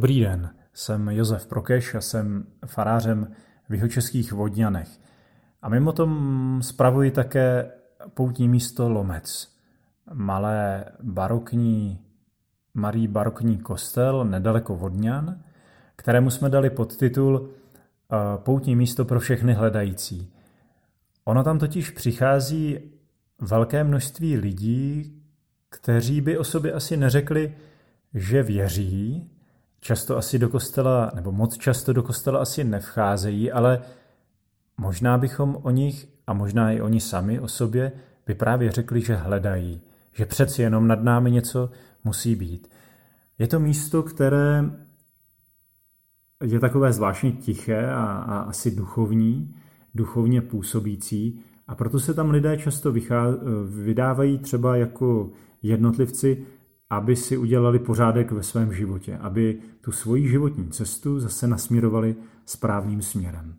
Dobrý den, jsem Josef Prokeš a jsem farářem v jihočeských Vodňanech. A mimo tom spravuji také poutní místo Lomec. Malé barokní, malý barokní kostel nedaleko Vodňan, kterému jsme dali podtitul eh, Poutní místo pro všechny hledající. Ono tam totiž přichází velké množství lidí, kteří by o sobě asi neřekli, že věří, často asi do kostela, nebo moc často do kostela asi nevcházejí, ale možná bychom o nich, a možná i oni sami o sobě, by právě řekli, že hledají, že přeci jenom nad námi něco musí být. Je to místo, které je takové zvláštně tiché a, a asi duchovní, duchovně působící, a proto se tam lidé často vydávají třeba jako jednotlivci, aby si udělali pořádek ve svém životě, aby tu svoji životní cestu zase nasměrovali správným směrem.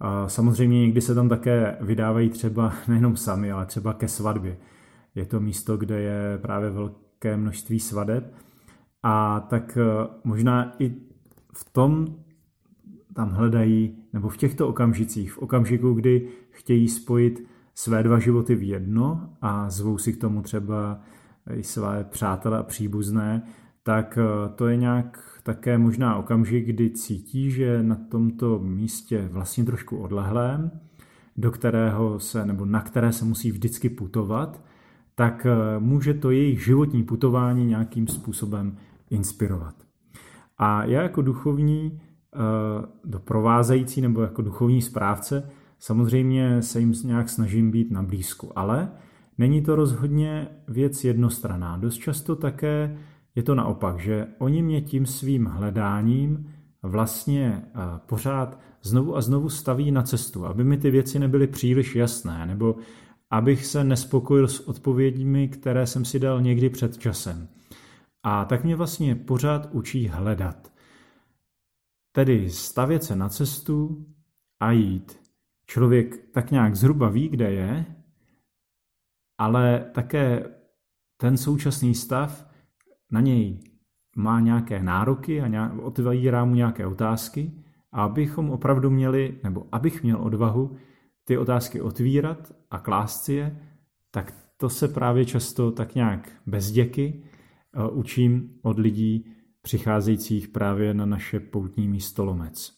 A samozřejmě někdy se tam také vydávají třeba nejenom sami, ale třeba ke svatbě. Je to místo, kde je právě velké množství svadeb a tak e, možná i v tom tam hledají, nebo v těchto okamžicích, v okamžiku, kdy chtějí spojit své dva životy v jedno a zvou si k tomu třeba své přátele a příbuzné, tak eh, to je nějak také možná okamžik, kdy cítí, že na tomto místě vlastně trošku odlehlém, do kterého se, nebo na které se musí vždycky putovat, tak eh, může to jejich životní putování nějakým způsobem inspirovat. A já jako duchovní eh, doprovázející nebo jako duchovní správce samozřejmě se jim nějak snažím být na blízku, ale Není to rozhodně věc jednostraná. Dost často také je to naopak, že oni mě tím svým hledáním vlastně pořád znovu a znovu staví na cestu, aby mi ty věci nebyly příliš jasné, nebo abych se nespokojil s odpověďmi, které jsem si dal někdy před časem. A tak mě vlastně pořád učí hledat. Tedy stavět se na cestu a jít. Člověk tak nějak zhruba ví, kde je, ale také ten současný stav na něj má nějaké nároky a nějak, otvírá mu nějaké otázky a abychom opravdu měli, nebo abych měl odvahu ty otázky otvírat a klást si je, tak to se právě často tak nějak bez děky eh, učím od lidí přicházejících právě na naše poutní místo Lomec.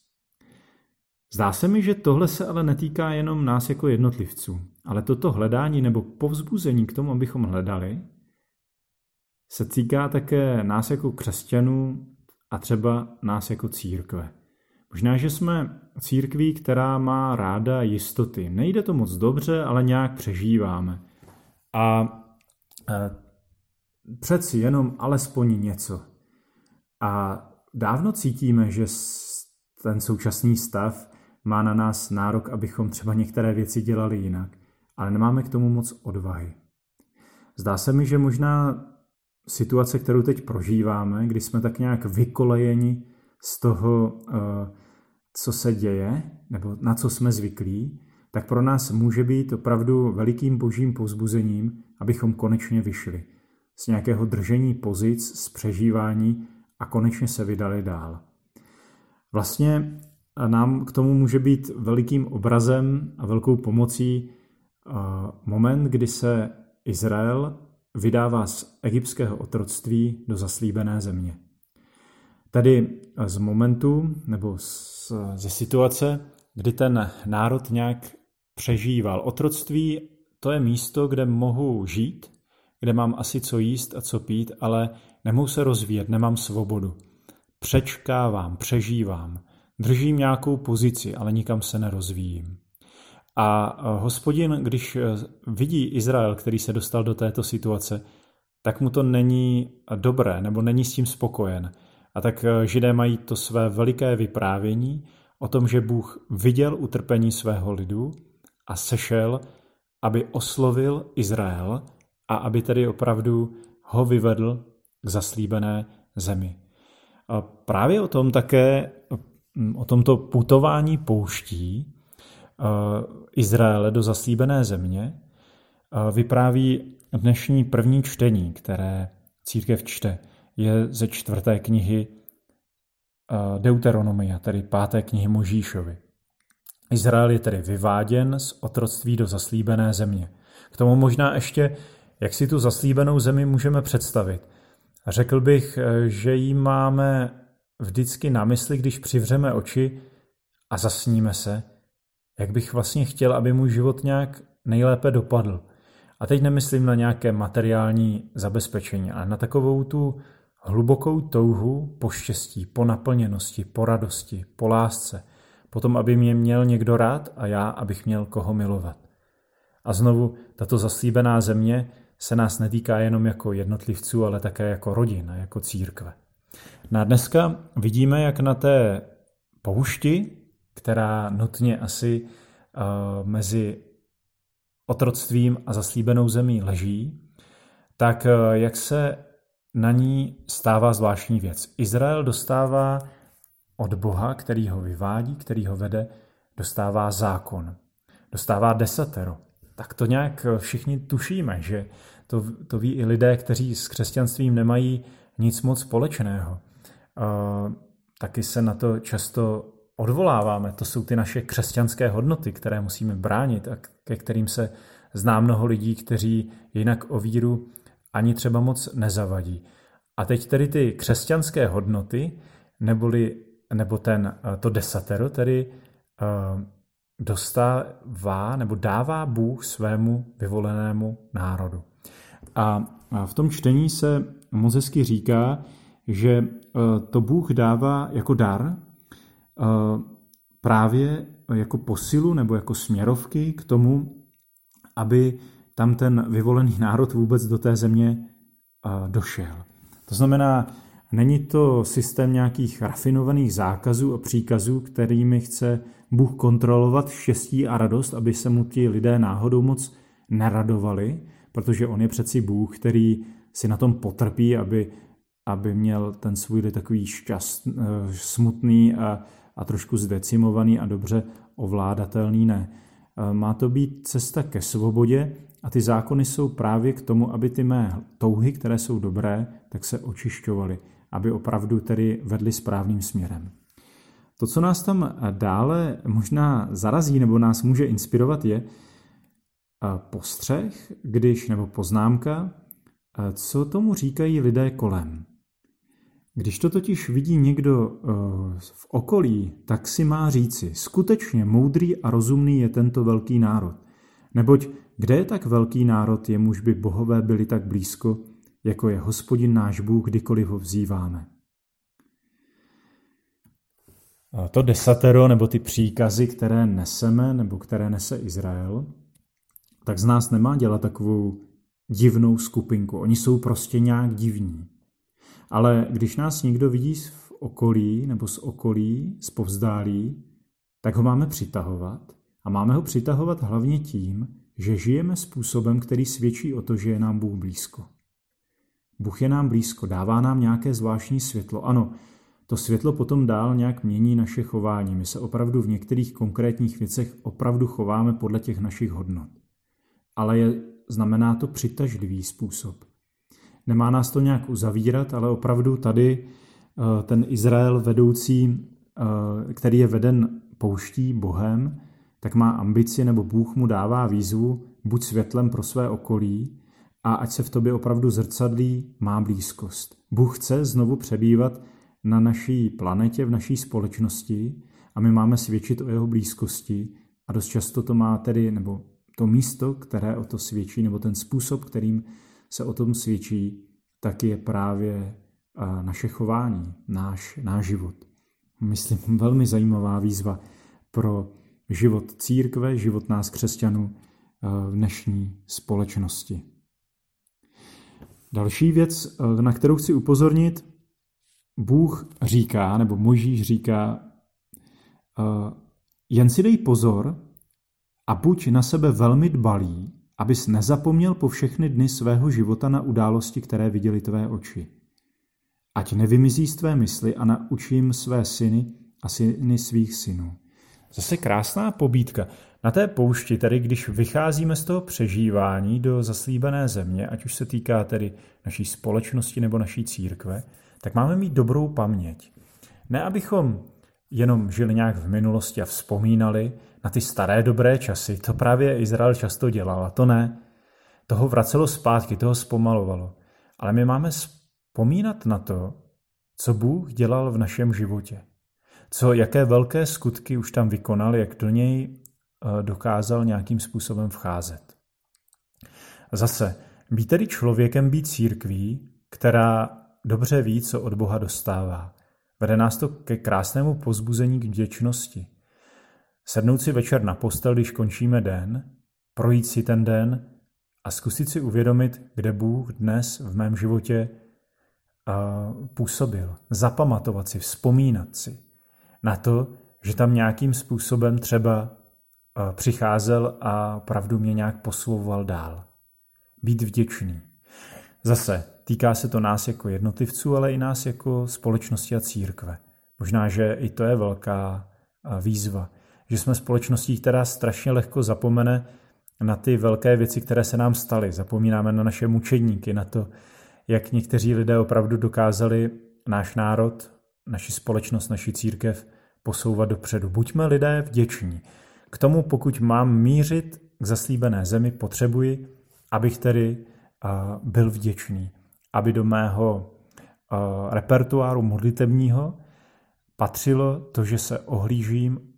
Zdá se mi, že tohle se ale netýká jenom nás jako jednotlivců, ale toto hledání nebo povzbuzení k tomu, abychom hledali, se týká také nás jako křesťanů a třeba nás jako církve. Možná, že jsme církví, která má ráda jistoty. Nejde to moc dobře, ale nějak přežíváme. A e, přeci jenom alespoň něco. A dávno cítíme, že ten současný stav má na nás nárok, abychom třeba některé věci dělali jinak, ale nemáme k tomu moc odvahy. Zdá se mi, že možná situace, kterou teď prožíváme, kdy jsme tak nějak vykolejeni z toho, eh, co se děje, nebo na co jsme zvyklí, tak pro nás může být opravdu velikým božím pozbuzením, abychom konečně vyšli z nějakého držení pozic, z přežívání a konečně se vydali dál. Vlastně nám k tomu může být velikým obrazem a velkou pomocí moment, kdy se Izrael vydává z egyptského otroctví do zaslíbené země. Tedy z momentu nebo z, ze situace, kdy ten národ nějak přežíval. Otroctví to je místo, kde mohu žít, kde mám asi co jíst a co pít, ale nemohu se rozvíjet, nemám svobodu. Přečkávám, přežívám. Držím nějakou pozici, ale nikam se nerozvíjím. A hospodin, když e, vidí Izrael, který se dostal do této situace, tak mu to není dobré, nebo není s tím spokojen. A tak e, židé mají to své veliké vyprávění o tom, že Bůh viděl utrpení svého lidu a sešel, aby oslovil Izrael a aby tedy opravdu ho vyvedl k zaslíbené zemi. A právě o tom také o tomto putování pouští Izraele do zaslíbené země eh, vypráví dnešní první čtení, které církev čte. je ze čtvrté knihy eh, Deuteronomia, tedy páté knihy Možíšovi. Izrael je tedy vyváděn z otroctví do zaslíbené země. K tomu možná ještě, jak si tu zaslíbenou zemi můžeme představit. Řekl bych, eh, že ji máme vždycky na mysli, když přivřeme oči a zasníme se, jak bych vlastně chtěl, aby můj život nějak nejlépe dopadl. A teď nemyslím na nějaké materiální zabezpečení, ale na takovou tu hlubokou touhu po štěstí, po naplněnosti, po radosti, po lásce, potom, aby mě měl někdo rád a já, abych měl koho milovat. A znovu, tato zaslíbená země se nás netýká jenom jako jednotlivců, ale také jako rodin a jako církve. Na dneska vidíme, jak na té poušti, která nutně asi uh, mezi otroctvím a zaslíbenou zemí leží, tak uh, jak se na ní stává zvláštní věc. Izrael dostává od Boha, který ho vyvádí, který ho vede, dostává zákon. Dostává desatero. Tak to nějak všichni tušíme, že to, to ví i lidé, kteří s křesťanstvím nemají nic moc společného. Uh, taky se na to často odvoláváme. To jsou ty naše křesťanské hodnoty, které musíme bránit a ke kterým se zná mnoho lidí, kteří jinak o víru ani třeba moc nezavadí. A teď tedy ty křesťanské hodnoty, neboli, nebo ten, eh, to desatero, tedy uh, dostává nebo dává Bůh svému vyvolenému národu. A v tom čtení se moc hezky říká, že eh, to Bůh dává jako dar právě jako posilu nebo jako směrovky k tomu, aby tam ten vyvolený národ vůbec do té země došel. To znamená, není to systém nějakých rafinovaných zákazů a příkazů, kterými chce Bůh kontrolovat štěstí a radost, aby se mu ti lidé náhodou moc neradovali, protože on je přeci Bůh, který si na tom potrpí, aby, aby měl ten svůj lid takový šťast, eh, smutný a, a trošku zdecimovaný a dobře ovládatelný. Ne. Eh, má to být cesta ke svobodě a ty zákony jsou právě k tomu, aby ty mé touhy, které jsou dobré, tak se očišťovaly, aby opravdu tedy vedly správným směrem. To, co nás tam dále možná zarazí nebo nás může inspirovat, je eh, postřeh, když, nebo poznámka, eh, co tomu říkají lidé kolem. Když to totiž vidí někdo eh, v okolí, tak si má říci, skutečně moudrý a rozumný je tento velký národ. Neboť kde je tak velký národ, jemuž by bohové byli tak blízko, jako je hospodin náš Bůh, kdykoliv ho vzýváme. To desatero, nebo ty příkazy, které neseme, nebo které nese Izrael, tak z nás nemá dělat takovou divnou skupinku. Oni jsou prostě nějak divní. Ale když nás někdo vidí v okolí nebo z okolí, z povzdálí, tak ho máme přitahovat. A máme ho přitahovat hlavně tím, že žijeme způsobem, který svědčí o to, že je nám Bůh blízko. Bůh je nám blízko, dává nám nějaké zvláštní světlo. Ano, to světlo potom dál nějak mění naše chování. My se opravdu v některých konkrétních věcech opravdu chováme podle těch našich hodnot. Ale je, znamená to přitažlivý způsob. Nemá nás to nějak uzavírat, ale opravdu tady eh, ten Izrael vedoucí, eh, který je veden pouští Bohem, tak má ambici nebo Bůh mu dává výzvu, buď světlem pro své okolí a ať se v tobě opravdu zrcadlí, má blízkost. Bůh chce znovu přebývat na naší planetě, v naší společnosti a my máme svědčit o jeho blízkosti a dost často to má tedy, nebo to místo, které o to svědčí, nebo ten způsob, kterým se o tom svědčí, tak je právě naše chování, náš, náš život. Myslím, velmi zajímavá výzva pro život církve, život nás křesťanů v dnešní společnosti. Další věc, na kterou chci upozornit, Bůh říká, nebo Možíš říká, jen si dej pozor a buď na sebe velmi dbalý, abys nezapomněl po všechny dny svého života na události, které viděli tvé oči. Ať nevymizí z tvé mysli a naučím své syny a syny svých synů. Zase krásná pobídka. Na té poušti, tedy když vycházíme z toho přežívání do zaslíbené země, ať už se týká tedy naší společnosti nebo naší církve, tak máme mít dobrou paměť. Ne abychom jenom žili nějak v minulosti a vzpomínali na ty staré dobré časy, to právě Izrael často dělal, a to ne. Toho vracelo zpátky, toho zpomalovalo. Ale my máme vzpomínat na to, co Bůh dělal v našem životě. Co, jaké velké skutky už tam vykonal, jak do něj eh, dokázal nějakým způsobem vcházet. Zase, být tedy člověkem, být církví, která dobře ví, co od Boha dostává. Vede nás to ke krásnému pozbuzení k vděčnosti. Sednout si večer na postel, když končíme den, projít si ten den a zkusit si uvědomit, kde Bůh dnes v mém životě působil. Zapamatovat si, vzpomínat si na to, že tam nějakým způsobem třeba přicházel a pravdu mě nějak posouval dál. Být vděčný. Zase, týká se to nás jako jednotlivců, ale i nás jako společnosti a církve. Možná, že i to je velká výzva, že jsme společností, která strašně lehko zapomene na ty velké věci, které se nám staly. Zapomínáme na naše mučedníky, na to, jak někteří lidé opravdu dokázali náš národ, naši společnost, naši církev posouvat dopředu. Buďme lidé vděční. K tomu, pokud mám mířit k zaslíbené zemi, potřebuji, abych tedy byl vděčný, aby do mého repertoáru modlitevního patřilo to, že se ohlížím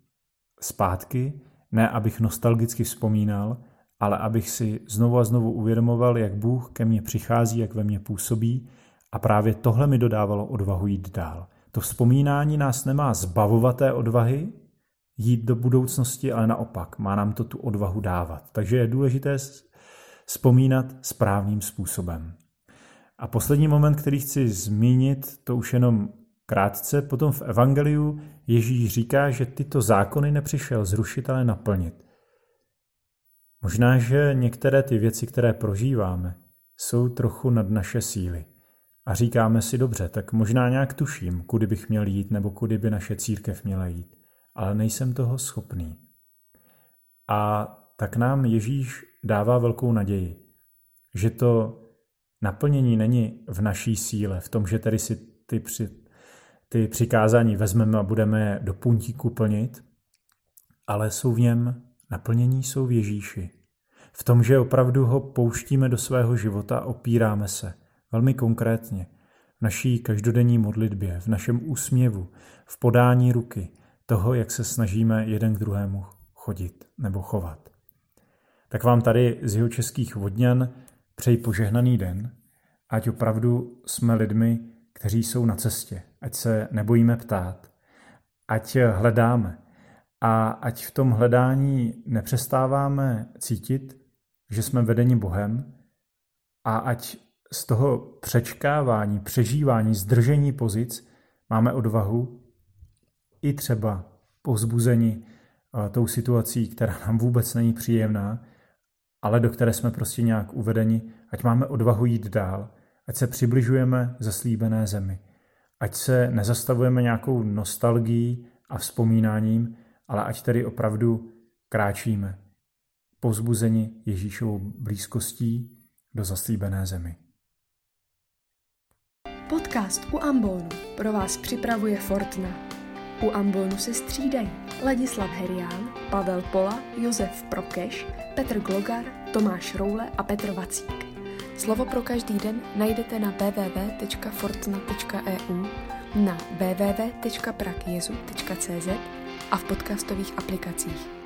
zpátky, ne abych nostalgicky vzpomínal, ale abych si znovu a znovu uvědomoval, jak Bůh ke mně přichází, jak ve mně působí a právě tohle mi dodávalo odvahu jít dál. To vzpomínání nás nemá zbavovat té odvahy, jít do budoucnosti, ale naopak, má nám to tu odvahu dávat. Takže je důležité vzpomínat správným způsobem. A poslední moment, který chci zmínit, to už jenom krátce, potom v Evangeliu Ježíš říká, že tyto zákony nepřišel zrušit, ale naplnit. Možná, že některé ty věci, které prožíváme, jsou trochu nad naše síly. A říkáme si dobře, tak možná nějak tuším, kudy bych měl jít nebo kudy by naše církev měla jít, ale nejsem toho schopný. A tak nám Ježíš dává velkou naději, že to naplnění není v naší síle, v tom, že tedy si ty, při, ty přikázání vezmeme a budeme je do puntíku plnit, ale jsou v něm Naplnění jsou v Ježíši. V tom, že opravdu ho pouštíme do svého života opíráme se, velmi konkrétně, v naší každodenní modlitbě, v našem úsměvu, v podání ruky, toho, jak se snažíme jeden k druhému chodit nebo chovat. Tak vám tady z jeho českých vodňan přeji požehnaný den, ať opravdu jsme lidmi, kteří jsou na cestě, ať se nebojíme ptát, ať hledáme, a ať v tom hledání nepřestáváme cítit, že jsme vedeni Bohem a ať z toho přečkávání, přežívání, zdržení pozic máme odvahu i třeba povzbuzeni eh, tou situací, která nám vůbec není příjemná, ale do které jsme prostě nějak uvedeni, ať máme odvahu jít dál, ať se přibližujeme zaslíbené zemi, ať se nezastavujeme nějakou nostalgií a vzpomínáním, ale ať tedy opravdu kráčíme povzbuzeni Ježíšovou blízkostí do zaslíbené zemi. Podcast u Ambonu pro vás připravuje Fortna. U Ambonu se střídají Ladislav Herián, Pavel Pola, Josef Prokeš, Petr Glogar, Tomáš Roule a Petr Vacík. Slovo pro každý den najdete na www.fortna.eu, na www.prakjezu.cz a v podcastových aplikacích.